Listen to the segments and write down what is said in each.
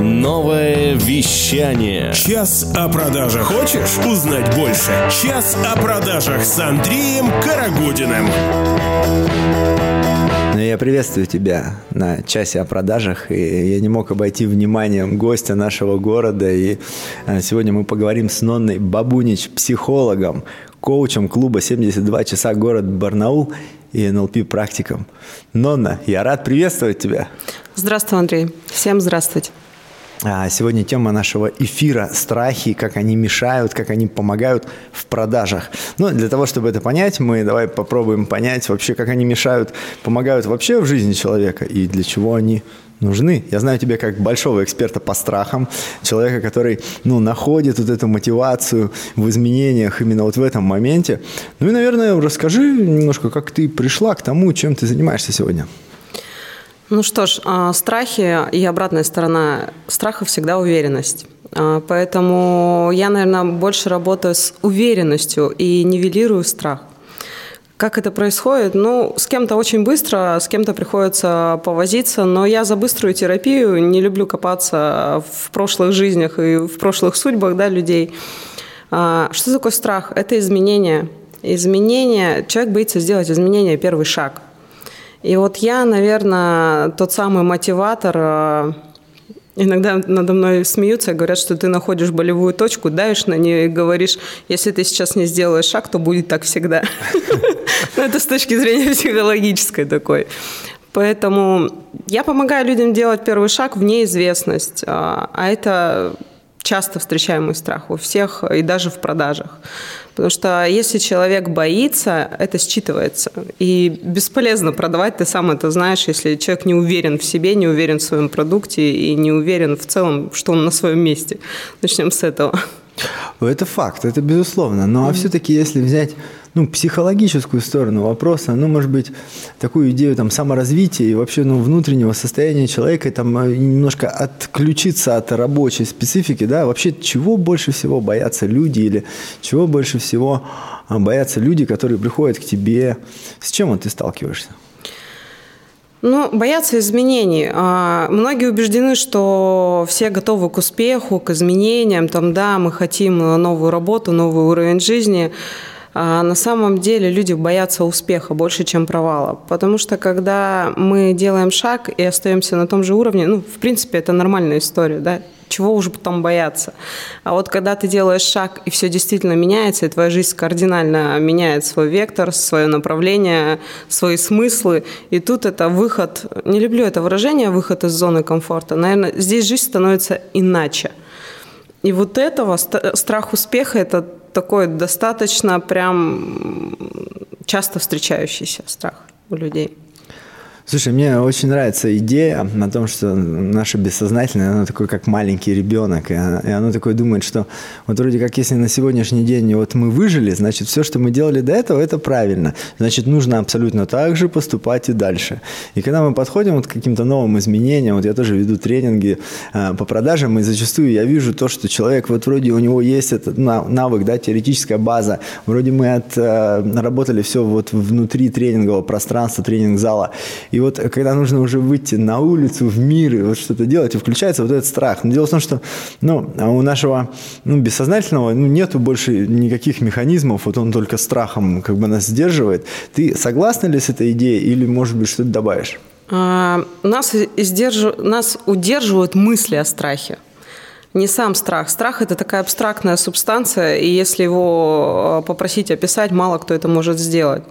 Новое вещание. Час о продажах. Хочешь узнать больше? Час о продажах с Андреем Карагудиным. Ну, я приветствую тебя на часе о продажах. И я не мог обойти вниманием гостя нашего города. И э, сегодня мы поговорим с Нонной Бабунич, психологом, коучем клуба «72 часа город Барнаул» и НЛП-практиком. Нонна, я рад приветствовать тебя. Здравствуй, Андрей. Всем здравствуйте. А, сегодня тема нашего эфира – страхи, как они мешают, как они помогают в продажах. Но для того, чтобы это понять, мы давай попробуем понять вообще, как они мешают, помогают вообще в жизни человека и для чего они нужны. Я знаю тебя как большого эксперта по страхам, человека, который ну, находит вот эту мотивацию в изменениях именно вот в этом моменте. Ну и, наверное, расскажи немножко, как ты пришла к тому, чем ты занимаешься сегодня. Ну что ж, а, страхи и обратная сторона страха всегда уверенность. А, поэтому я, наверное, больше работаю с уверенностью и нивелирую страх. Как это происходит? Ну, с кем-то очень быстро, с кем-то приходится повозиться, но я за быструю терапию не люблю копаться в прошлых жизнях и в прошлых судьбах да, людей. А, что такое страх? Это изменение. Изменение, человек боится сделать изменение, первый шаг – и вот я, наверное, тот самый мотиватор. Э, иногда надо мной смеются говорят, что ты находишь болевую точку, давишь на нее и говоришь, если ты сейчас не сделаешь шаг, то будет так всегда. Ну, это с точки зрения психологической такой. Поэтому я помогаю людям делать первый шаг в неизвестность. А, а это часто встречаемый страх у всех и даже в продажах. Потому что если человек боится, это считывается. И бесполезно продавать, ты сам это знаешь, если человек не уверен в себе, не уверен в своем продукте и не уверен в целом, что он на своем месте. Начнем с этого. Это факт, это безусловно. Ну а все-таки, если взять ну, психологическую сторону вопроса, ну, может быть, такую идею там саморазвития и вообще ну, внутреннего состояния человека, там э, немножко отключиться от рабочей специфики, да, вообще чего больше всего боятся люди или чего больше всего а, боятся люди, которые приходят к тебе, с чем вот ты сталкиваешься? Ну, боятся изменений. А, многие убеждены, что все готовы к успеху, к изменениям. Там, да, мы хотим новую работу, новый уровень жизни. А на самом деле люди боятся успеха больше, чем провала. Потому что когда мы делаем шаг и остаемся на том же уровне, ну, в принципе, это нормальная история, да, чего уже потом бояться. А вот когда ты делаешь шаг, и все действительно меняется, и твоя жизнь кардинально меняет свой вектор, свое направление, свои смыслы, и тут это выход, не люблю это выражение, выход из зоны комфорта, наверное, здесь жизнь становится иначе. И вот этого, страх успеха, это такой достаточно прям часто встречающийся страх у людей. Слушай, мне очень нравится идея о том, что наше бессознательное, оно такое, как маленький ребенок, и оно, такое думает, что вот вроде как если на сегодняшний день вот мы выжили, значит, все, что мы делали до этого, это правильно. Значит, нужно абсолютно так же поступать и дальше. И когда мы подходим вот к каким-то новым изменениям, вот я тоже веду тренинги э, по продажам, и зачастую я вижу то, что человек, вот вроде у него есть этот навык, да, теоретическая база, вроде мы отработали э, все вот внутри тренингового пространства, тренинг-зала, и и вот когда нужно уже выйти на улицу, в мир и вот что-то делать, и включается вот этот страх. Но дело в том, что ну, а у нашего ну, бессознательного ну, нету больше никаких механизмов, вот он только страхом как бы нас сдерживает. Ты согласна ли с этой идеей или, может быть, что-то добавишь? А, нас, издерж... нас удерживают мысли о страхе не сам страх. Страх – это такая абстрактная субстанция, и если его э, попросить описать, мало кто это может сделать.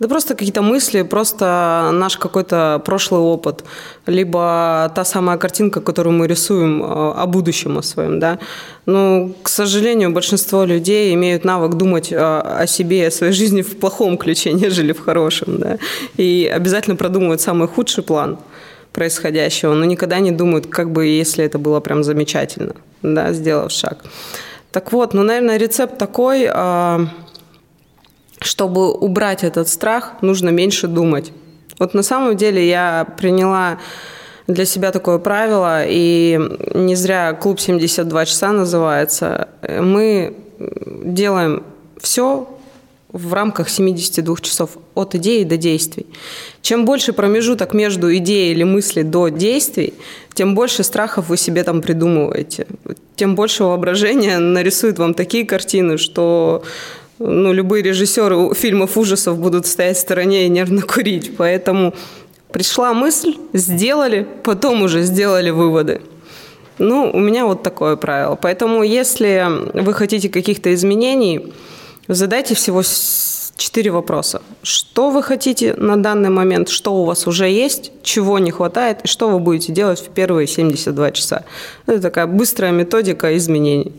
Да просто какие-то мысли, просто наш какой-то прошлый опыт, либо та самая картинка, которую мы рисуем э, о будущем о своем, да. Но, к сожалению, большинство людей имеют навык думать э, о себе и о своей жизни в плохом ключе, нежели в хорошем, да. И обязательно продумывают самый худший план – происходящего, но никогда не думают, как бы, если это было прям замечательно, да, сделав шаг. Так вот, ну, наверное, рецепт такой, а, чтобы убрать этот страх, нужно меньше думать. Вот на самом деле я приняла для себя такое правило, и не зря клуб 72 часа называется. Мы делаем все в рамках 72 часов от идеи до действий. Чем больше промежуток между идеей или мыслью до действий, тем больше страхов вы себе там придумываете. Тем больше воображения нарисует вам такие картины, что ну, любые режиссеры фильмов ужасов будут стоять в стороне и нервно курить. Поэтому пришла мысль, сделали, потом уже сделали выводы. Ну, у меня вот такое правило. Поэтому, если вы хотите каких-то изменений, Задайте всего четыре вопроса. Что вы хотите на данный момент, что у вас уже есть, чего не хватает, и что вы будете делать в первые 72 часа. Это такая быстрая методика изменений.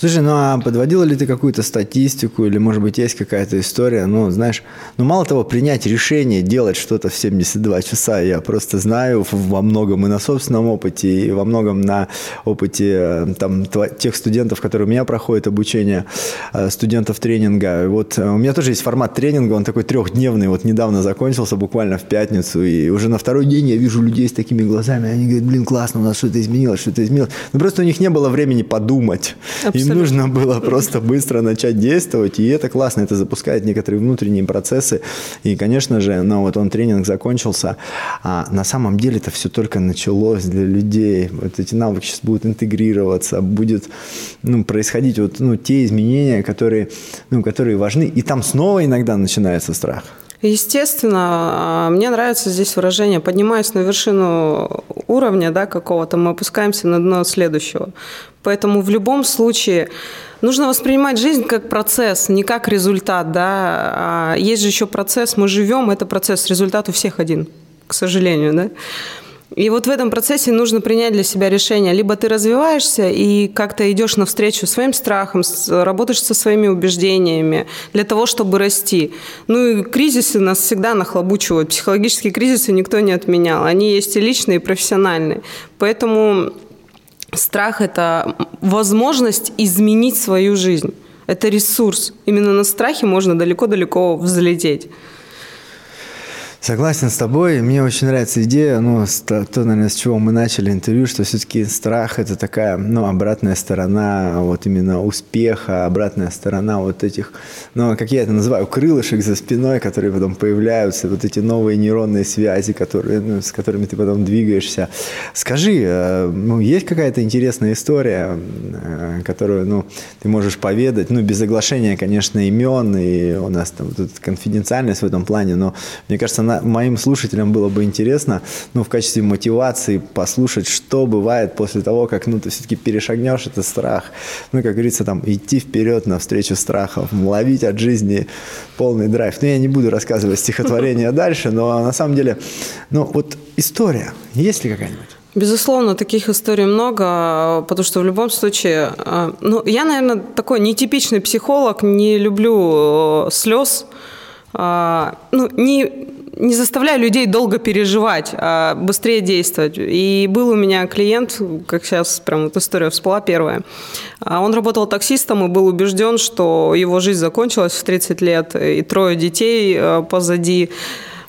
Слушай, ну а подводила ли ты какую-то статистику или, может быть, есть какая-то история? Ну, знаешь, ну мало того, принять решение делать что-то в 72 часа, я просто знаю во многом и на собственном опыте, и во многом на опыте э, там, тех студентов, которые у меня проходят обучение, э, студентов тренинга. Вот э, у меня тоже есть формат тренинга, он такой трехдневный, вот недавно закончился, буквально в пятницу, и уже на второй день я вижу людей с такими глазами, они говорят, блин, классно, у нас что-то изменилось, что-то изменилось. Ну, просто у них не было времени подумать. Абсолютно. нужно было просто быстро начать действовать, и это классно, это запускает некоторые внутренние процессы, и, конечно же, ну, вот он тренинг закончился, а на самом деле это все только началось для людей, вот эти навыки сейчас будут интегрироваться, будет, ну, происходить вот, ну, те изменения, которые, ну, которые важны, и там снова иногда начинается страх. Естественно, а, мне нравится здесь выражение «поднимаясь на вершину уровня да, какого-то, мы опускаемся на дно следующего». Поэтому в любом случае нужно воспринимать жизнь как процесс, не как результат. Да? А есть же еще процесс, мы живем, это процесс, результат у всех один, к сожалению. Да? И вот в этом процессе нужно принять для себя решение. Либо ты развиваешься и как-то идешь навстречу своим страхам, работаешь со своими убеждениями для того, чтобы расти. Ну и кризисы нас всегда нахлобучивают. Психологические кризисы никто не отменял. Они есть и личные, и профессиональные. Поэтому страх – это возможность изменить свою жизнь. Это ресурс. Именно на страхе можно далеко-далеко взлететь. Согласен с тобой. Мне очень нравится идея, ну, то, наверное, с чего мы начали интервью, что все-таки страх – это такая, ну, обратная сторона вот именно успеха, обратная сторона вот этих, ну, как я это называю, крылышек за спиной, которые потом появляются, вот эти новые нейронные связи, которые, ну, с которыми ты потом двигаешься. Скажи, э, ну, есть какая-то интересная история, э, которую, ну, ты можешь поведать, ну, без оглашения, конечно, имен, и у нас там тут конфиденциальность в этом плане, но мне кажется, на, моим слушателям было бы интересно, ну, в качестве мотивации послушать, что бывает после того, как, ну, ты все-таки перешагнешь этот страх. Ну, как говорится, там, идти вперед навстречу страхов, ловить от жизни полный драйв. Ну, я не буду рассказывать стихотворение дальше, но на самом деле, ну, вот история, есть ли какая-нибудь? Безусловно, таких историй много, потому что в любом случае, э, ну, я, наверное, такой нетипичный психолог, не люблю э, слез, э, ну, не, не заставляю людей долго переживать, а быстрее действовать. И был у меня клиент, как сейчас прям вот история всплыла первая. А он работал таксистом и был убежден, что его жизнь закончилась в 30 лет, и трое детей э, позади.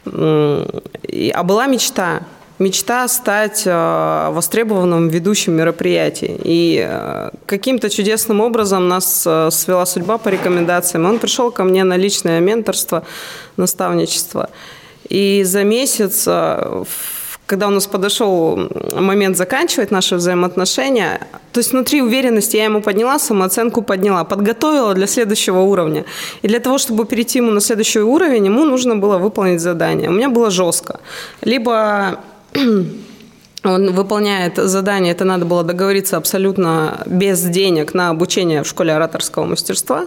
А была мечта мечта стать э, востребованным ведущим мероприятий. И э, каким-то чудесным образом нас свела судьба по рекомендациям. Он пришел ко мне на личное менторство, наставничество. И за месяц, э, когда у нас подошел момент заканчивать наши взаимоотношения, то есть внутри уверенности я ему подняла, самооценку подняла, подготовила для следующего уровня. И для того, чтобы перейти ему на следующий уровень, ему нужно было выполнить задание. У меня было жестко. Либо он выполняет задание, это надо было договориться абсолютно без денег на обучение в школе ораторского мастерства,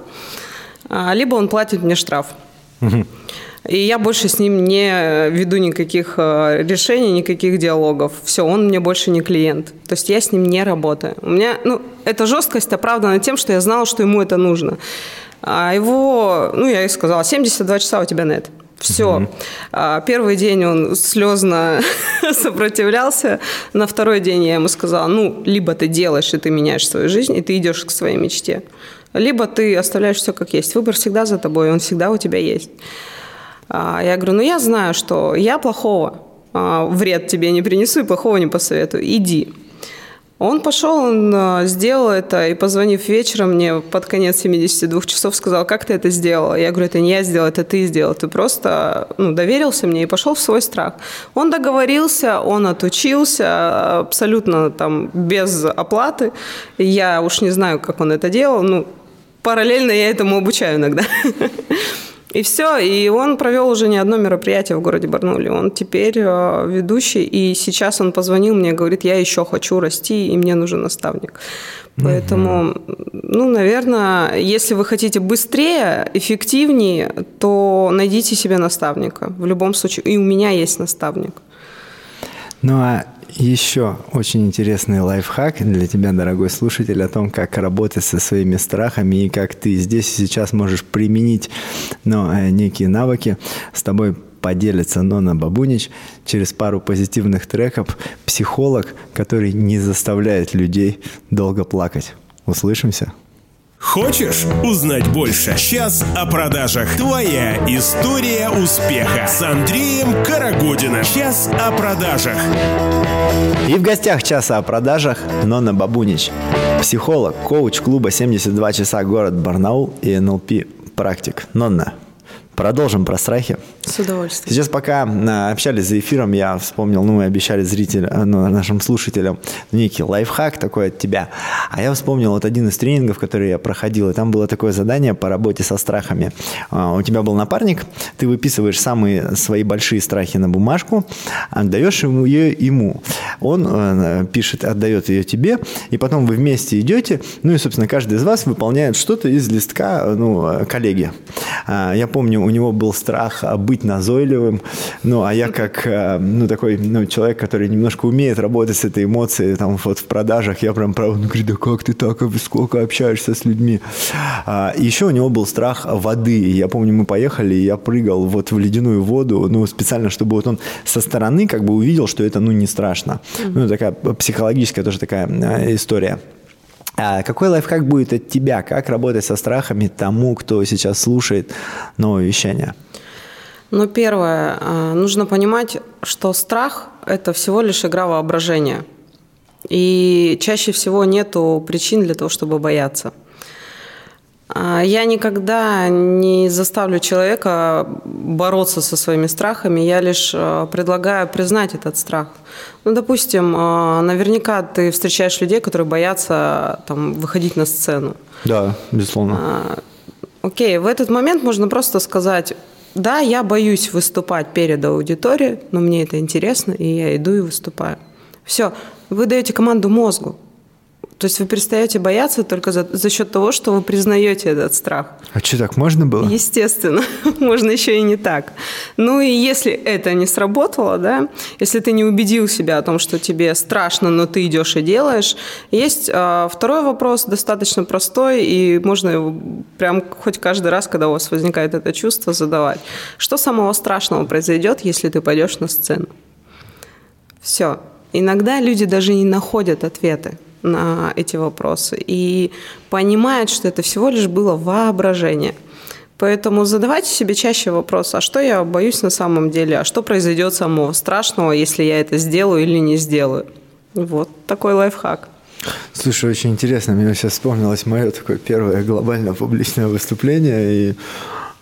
а, либо он платит мне штраф. И я больше с ним не веду никаких э, решений, никаких диалогов. Все, он мне больше не клиент. То есть я с ним не работаю. У меня, ну, эта жесткость оправдана тем, что я знала, что ему это нужно. А его, ну, я и сказала, 72 часа у тебя это. Все. Угу. Первый день он слезно сопротивлялся. На второй день я ему сказала, ну, либо ты делаешь, и ты меняешь свою жизнь, и ты идешь к своей мечте. Либо ты оставляешь все как есть. Выбор всегда за тобой, он всегда у тебя есть. А, я говорю, ну я знаю, что я плохого а, вред тебе не принесу и плохого не посоветую. Иди. Он пошел, он э, сделал это, и позвонив вечером мне под конец 72 часов, сказал, как ты это сделал? Я говорю, это не я сделал, это ты сделал. Ты просто ну, доверился мне и пошел в свой страх. Он договорился, он отучился абсолютно там без оплаты. Я уж не знаю, как он это делал, ну, параллельно я этому обучаю иногда. И все, и он провел уже не одно мероприятие в городе Барнуле. Он теперь э, ведущий, и сейчас он позвонил мне, говорит, я еще хочу расти, и мне нужен наставник. Поэтому, угу. ну, наверное, если вы хотите быстрее, эффективнее, то найдите себе наставника. В любом случае, и у меня есть наставник. Ну а еще очень интересный лайфхак для тебя, дорогой слушатель, о том, как работать со своими страхами и как ты здесь и сейчас можешь применить ну, э, некие навыки. С тобой поделится Нона Бабунич через пару позитивных треков «Психолог, который не заставляет людей долго плакать». Услышимся! Хочешь узнать больше? Сейчас о продажах. Твоя история успеха с Андреем Карагодиным. Сейчас о продажах. И в гостях часа о продажах Нона Бабунич, психолог, коуч клуба 72 часа город Барнаул и НЛП практик. Нонна, Продолжим про страхи. С удовольствием. Сейчас пока а, общались за эфиром, я вспомнил, ну, мы обещали зрителям, ну, нашим слушателям некий лайфхак такой от тебя. А я вспомнил вот один из тренингов, который я проходил, и там было такое задание по работе со страхами. А, у тебя был напарник, ты выписываешь самые свои большие страхи на бумажку, отдаешь ему ее ему. Он пишет, отдает ее тебе, и потом вы вместе идете, ну и, собственно, каждый из вас выполняет что-то из листка, ну, коллеги. А, я помню, у него был страх быть назойливым, ну, а я как, э, ну, такой, ну, человек, который немножко умеет работать с этой эмоцией, там, вот в продажах, я прям, правда, ну, говорю, да как ты так, а сколько общаешься с людьми? А, еще у него был страх воды, я помню, мы поехали, и я прыгал вот в ледяную воду, ну, специально, чтобы вот он со стороны как бы увидел, что это, ну, не страшно. Ну, такая психологическая тоже такая э, история. А какой лайфхак будет от тебя? Как работать со страхами тому, кто сейчас слушает новое вещание? Ну, первое, а, нужно понимать, что страх – это всего лишь игра воображения. И чаще всего нету причин для того, чтобы бояться – я никогда не заставлю человека бороться со своими страхами, я лишь э, предлагаю признать этот страх. Ну, допустим, э, наверняка ты встречаешь людей, которые боятся там, выходить на сцену. Да, безусловно. А, окей, в этот момент можно просто сказать, да, я боюсь выступать перед аудиторией, но мне это интересно, и я иду и выступаю. Все, вы даете команду мозгу. То есть вы перестаете бояться только за, за счет того, что вы признаете этот страх. А что, так можно было? Естественно, можно еще и не так. Ну и если это не сработало, да, если ты не убедил себя о том, что тебе страшно, но ты идешь и делаешь, есть а, второй вопрос, достаточно простой, и можно его прям хоть каждый раз, когда у вас возникает это чувство, задавать. Что самого страшного произойдет, если ты пойдешь на сцену? Все. Иногда люди даже не находят ответы на эти вопросы и понимает, что это всего лишь было воображение. Поэтому задавайте себе чаще вопрос, а что я боюсь на самом деле, а что произойдет самого страшного, если я это сделаю или не сделаю. Вот такой лайфхак. Слушай, очень интересно, мне сейчас вспомнилось мое такое первое глобальное публичное выступление, и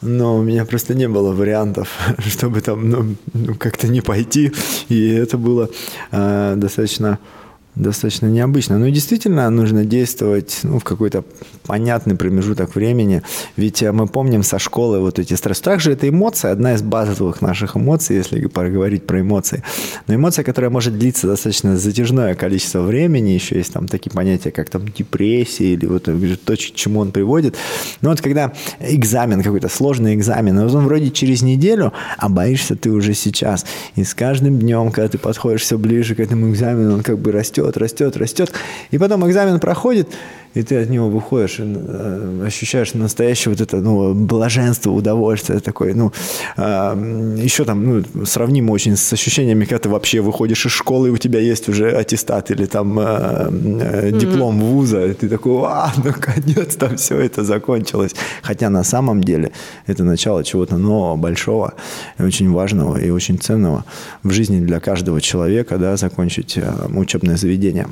но у меня просто не было вариантов, чтобы там ну, ну, как-то не пойти, и это было э, достаточно достаточно необычно. Но действительно нужно действовать ну, в какой-то понятный промежуток времени. Ведь э, мы помним со школы вот эти стрессы. Также это эмоция, одна из базовых наших эмоций, если поговорить про эмоции. Но эмоция, которая может длиться достаточно затяжное количество времени. Еще есть там такие понятия, как там депрессия или вот э, то, к чему он приводит. Но вот когда экзамен какой-то, сложный экзамен, вот он вроде через неделю, а боишься ты уже сейчас. И с каждым днем, когда ты подходишь все ближе к этому экзамену, он как бы растет растет, растет, растет. И потом экзамен проходит, и ты от него выходишь и э, ощущаешь настоящее вот это, ну, блаженство, удовольствие такое, ну, э, еще там, ну, сравнимо очень с ощущениями, когда ты вообще выходишь из школы, и у тебя есть уже аттестат или там э, э, диплом mm-hmm. вуза, и ты такой, а, наконец-то все это закончилось. Хотя на самом деле это начало чего-то нового, большого, очень важного и очень ценного в жизни для каждого человека, да, закончить э, учебное заведение.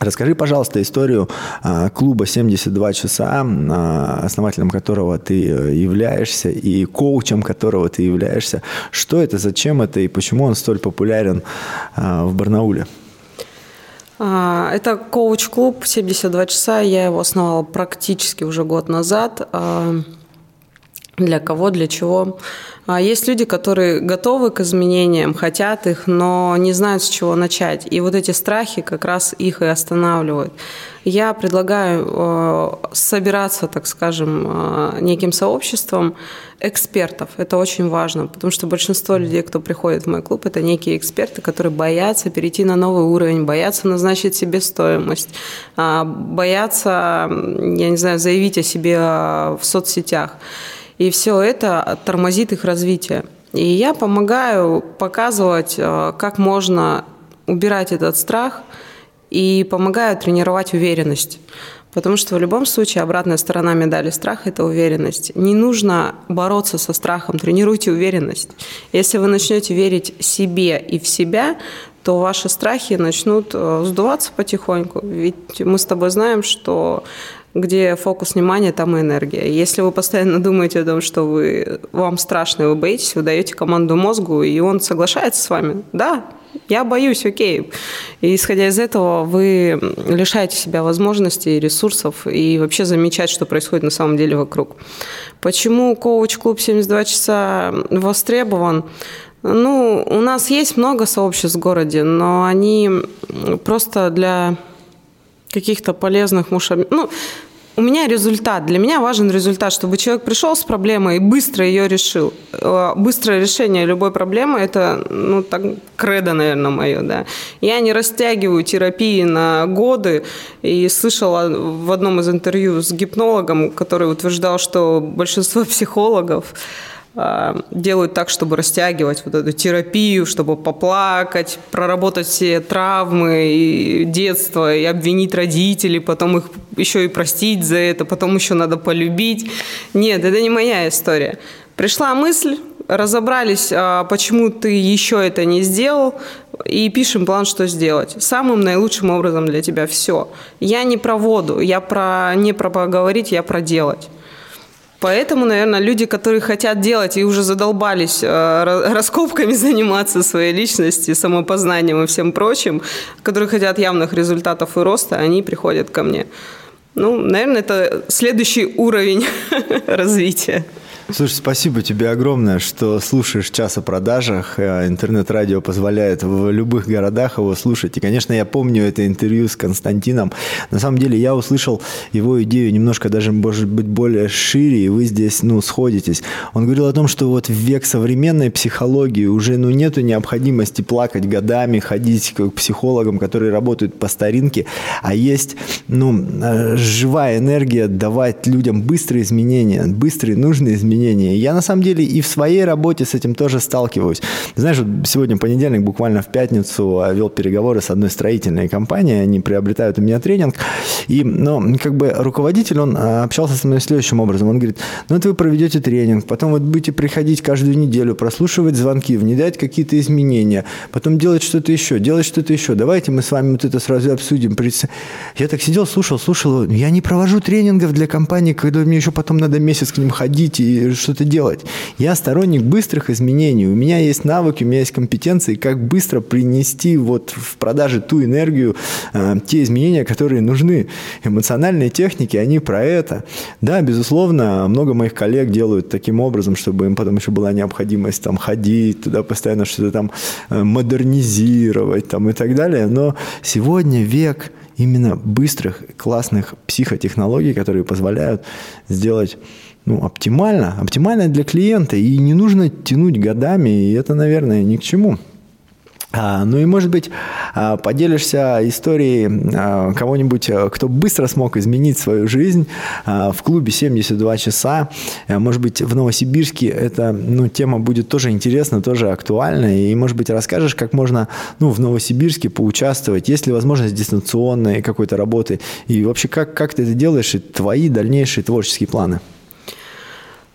Расскажи, пожалуйста, историю а, клуба «72 часа», а, основателем которого ты э, являешься и коучем которого ты являешься. Что это, зачем это и почему он столь популярен а, в Барнауле? Это коуч-клуб «72 часа». Я его основала практически уже год назад. Для кого, для чего? А есть люди, которые готовы к изменениям, хотят их, но не знают, с чего начать. И вот эти страхи как раз их и останавливают. Я предлагаю э, собираться, так скажем, э, неким сообществом экспертов. Это очень важно, потому что большинство людей, кто приходит в мой клуб, это некие эксперты, которые боятся перейти на новый уровень, боятся назначить себе стоимость, а, боятся, я не знаю, заявить о себе в соцсетях. И все это тормозит их развитие. И я помогаю показывать, э, как можно убирать этот страх и помогаю тренировать уверенность. Потому что в любом случае обратная сторона медали страха – это уверенность. Не нужно бороться со страхом, тренируйте уверенность. Если вы начнете верить себе и в себя, то ваши страхи начнут э, сдуваться потихоньку. Ведь мы с тобой знаем, что где фокус внимания, там и энергия. Если вы постоянно думаете о том, что вы, вам страшно вы боитесь, вы даете команду мозгу, и он соглашается с вами. Да, я боюсь, окей. И исходя из этого, вы лишаете себя возможностей, ресурсов и вообще замечать, что происходит на самом деле вокруг. Почему коуч-клуб 72 часа востребован? Ну, у нас есть много сообществ в городе, но они просто для каких-то полезных мушам. Ну, у меня результат. Для меня важен результат, чтобы человек пришел с проблемой и быстро ее решил. Э, быстрое решение любой проблемы – это, ну, так, кредо, наверное, мое, да. Я не растягиваю терапии на годы и слышала в одном из интервью с гипнологом, который утверждал, что большинство психологов делают так, чтобы растягивать вот эту терапию, чтобы поплакать, проработать все травмы и детства, и обвинить родителей, потом их еще и простить за это, потом еще надо полюбить. Нет, это не моя история. Пришла мысль, разобрались, а, почему ты еще это не сделал, и пишем план, что сделать. Самым наилучшим образом для тебя все. Я не про воду, я про не про поговорить, я про делать. Поэтому, наверное, люди, которые хотят делать и уже задолбались э, раскопками заниматься своей личности, самопознанием и всем прочим, которые хотят явных результатов и роста, они приходят ко мне. Ну, наверное, это следующий уровень развития. Слушай, спасибо тебе огромное, что слушаешь час о продажах. Э, интернет-радио позволяет в любых городах его слушать. И, конечно, я помню это интервью с Константином. На самом деле, я услышал его идею немножко даже, может быть, более шире, и вы здесь, ну, сходитесь. Он говорил о том, что вот в век современной психологии уже, ну, нету необходимости плакать годами, ходить к психологам, которые работают по старинке, а есть, ну, э, живая энергия давать людям быстрые изменения, быстрые нужные изменения, изменения. Я на самом деле и в своей работе с этим тоже сталкиваюсь. Знаешь, вот сегодня понедельник, буквально в пятницу вел переговоры с одной строительной компанией, они приобретают у меня тренинг, и, ну, как бы руководитель, он а, общался со мной следующим образом, он говорит, ну, это вы проведете тренинг, потом вот будете приходить каждую неделю, прослушивать звонки, внедрять какие-то изменения, потом делать что-то еще, делать что-то еще, давайте мы с вами вот это сразу обсудим. Я так сидел, слушал, слушал, я не провожу тренингов для компании, когда мне еще потом надо месяц к ним ходить и что-то делать. Я сторонник быстрых изменений. У меня есть навыки, у меня есть компетенции, как быстро принести вот в продаже ту энергию, э, те изменения, которые нужны. Эмоциональные техники, они про это. Да, безусловно, много моих коллег делают таким образом, чтобы им потом еще была необходимость там ходить туда, постоянно что-то там э, модернизировать там и так далее. Но сегодня век именно быстрых, классных психотехнологий, которые позволяют сделать ну, оптимально, оптимально для клиента, и не нужно тянуть годами, и это, наверное, ни к чему. А, ну и, может быть, а, поделишься историей а, кого-нибудь, а, кто быстро смог изменить свою жизнь а, в клубе 72 часа. А, может быть, в Новосибирске эта ну, тема будет тоже интересна, тоже актуальна. И, может быть, расскажешь, как можно ну, в Новосибирске поучаствовать, есть ли возможность дистанционной какой-то работы, и вообще как, как ты это делаешь, и твои дальнейшие творческие планы.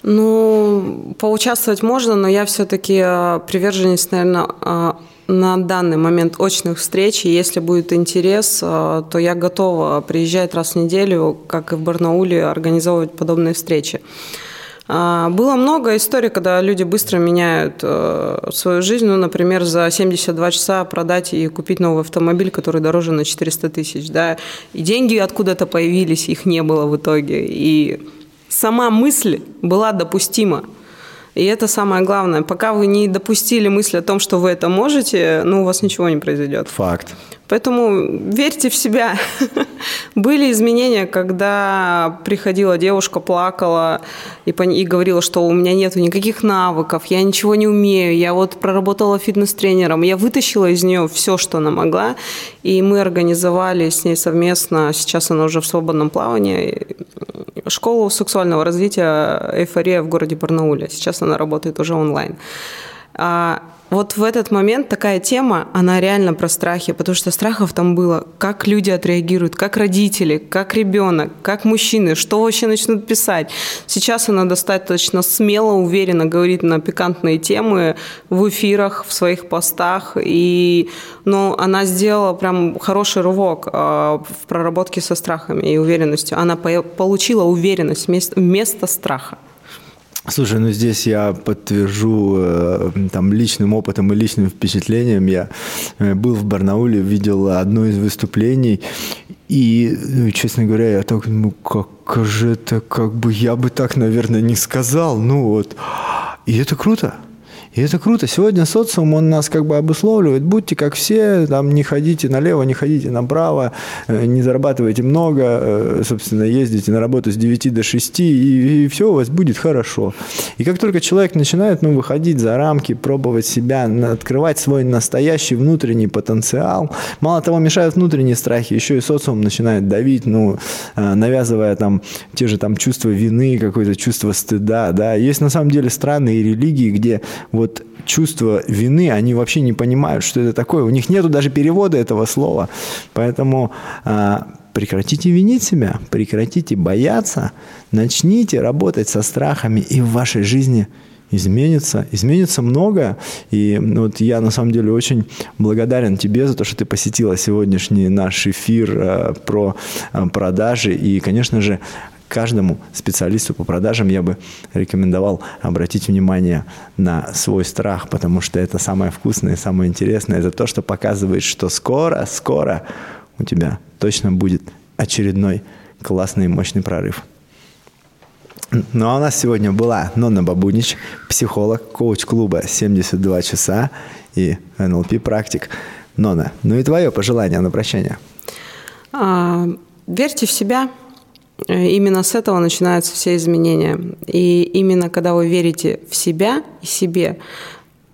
Ну, поучаствовать можно, но я все-таки э, приверженец, наверное, э, на данный момент очных встреч. И если будет интерес, э, то я готова приезжать раз в неделю, как и в Барнауле, организовывать подобные встречи. Было много историй, когда люди быстро меняют свою жизнь. Ну, например, за 72 часа продать и купить новый автомобиль, который дороже на 400 тысяч. Да? И деньги откуда-то появились, их не было в итоге. И сама мысль была допустима. И это самое главное. Пока вы не допустили мысль о том, что вы это можете, ну, у вас ничего не произойдет. Факт. Поэтому верьте в себя. Были изменения, когда приходила девушка, плакала и, и говорила, что у меня нет никаких навыков, я ничего не умею, я вот проработала фитнес-тренером. Я вытащила из нее все, что она могла, и мы организовали с ней совместно, сейчас она уже в свободном плавании, школу сексуального развития «Эйфория» в городе Барнауле. Сейчас она работает уже онлайн. А, вот в этот момент такая тема, она реально про страхи, потому что страхов там было, как люди отреагируют, как родители, как ребенок, как мужчины, что вообще начнут писать. Сейчас она достаточно смело, уверенно говорит на пикантные темы в эфирах, в своих постах, и ну, она сделала прям хороший рывок э, в проработке со страхами и уверенностью. Она по получила уверенность вместо страха. Слушай, ну здесь я подтвержу э, там личным опытом и личным впечатлением. Я э, был в Барнауле, видел одно из выступлений, и, ну, честно говоря, я так, ну как же это, как бы я бы так, наверное, не сказал. Ну вот, и это круто. И это круто. Сегодня социум, он нас как бы обусловливает. Будьте как все, там, не ходите налево, не ходите направо, э, не зарабатывайте много, э, собственно, ездите на работу с 9 до 6, и, и все у вас будет хорошо. И как только человек начинает ну, выходить за рамки, пробовать себя, открывать свой настоящий внутренний потенциал, мало того, мешают внутренние страхи, еще и социум начинает давить, ну, э, навязывая там те же там чувства вины, какое-то чувство стыда, да. Есть на самом деле страны и религии, где вот чувство вины, они вообще не понимают, что это такое. У них нету даже перевода этого слова. Поэтому а, прекратите винить себя, прекратите бояться, начните работать со страхами, и в вашей жизни изменится, изменится много. И вот я на самом деле очень благодарен тебе за то, что ты посетила сегодняшний наш эфир э, про э, продажи. И, конечно же, каждому специалисту по продажам я бы рекомендовал обратить внимание на свой страх, потому что это самое вкусное, самое интересное. Это то, что показывает, что скоро, скоро у тебя точно будет очередной классный и мощный прорыв. Ну а у нас сегодня была Нонна Бабунич, психолог, коуч клуба «72 часа» и НЛП-практик. Нона, ну и твое пожелание на прощание. А, верьте в себя – именно с этого начинаются все изменения. И именно когда вы верите в себя и себе,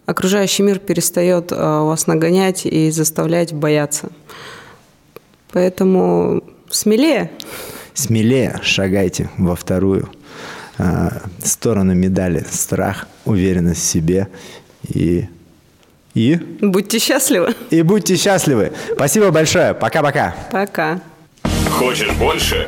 окружающий мир перестает э, вас нагонять и заставлять бояться. Поэтому смелее. Смелее шагайте во вторую э, сторону медали. Страх, уверенность в себе и и... Будьте счастливы. И будьте счастливы. Спасибо большое. Пока-пока. Пока. Хочешь больше?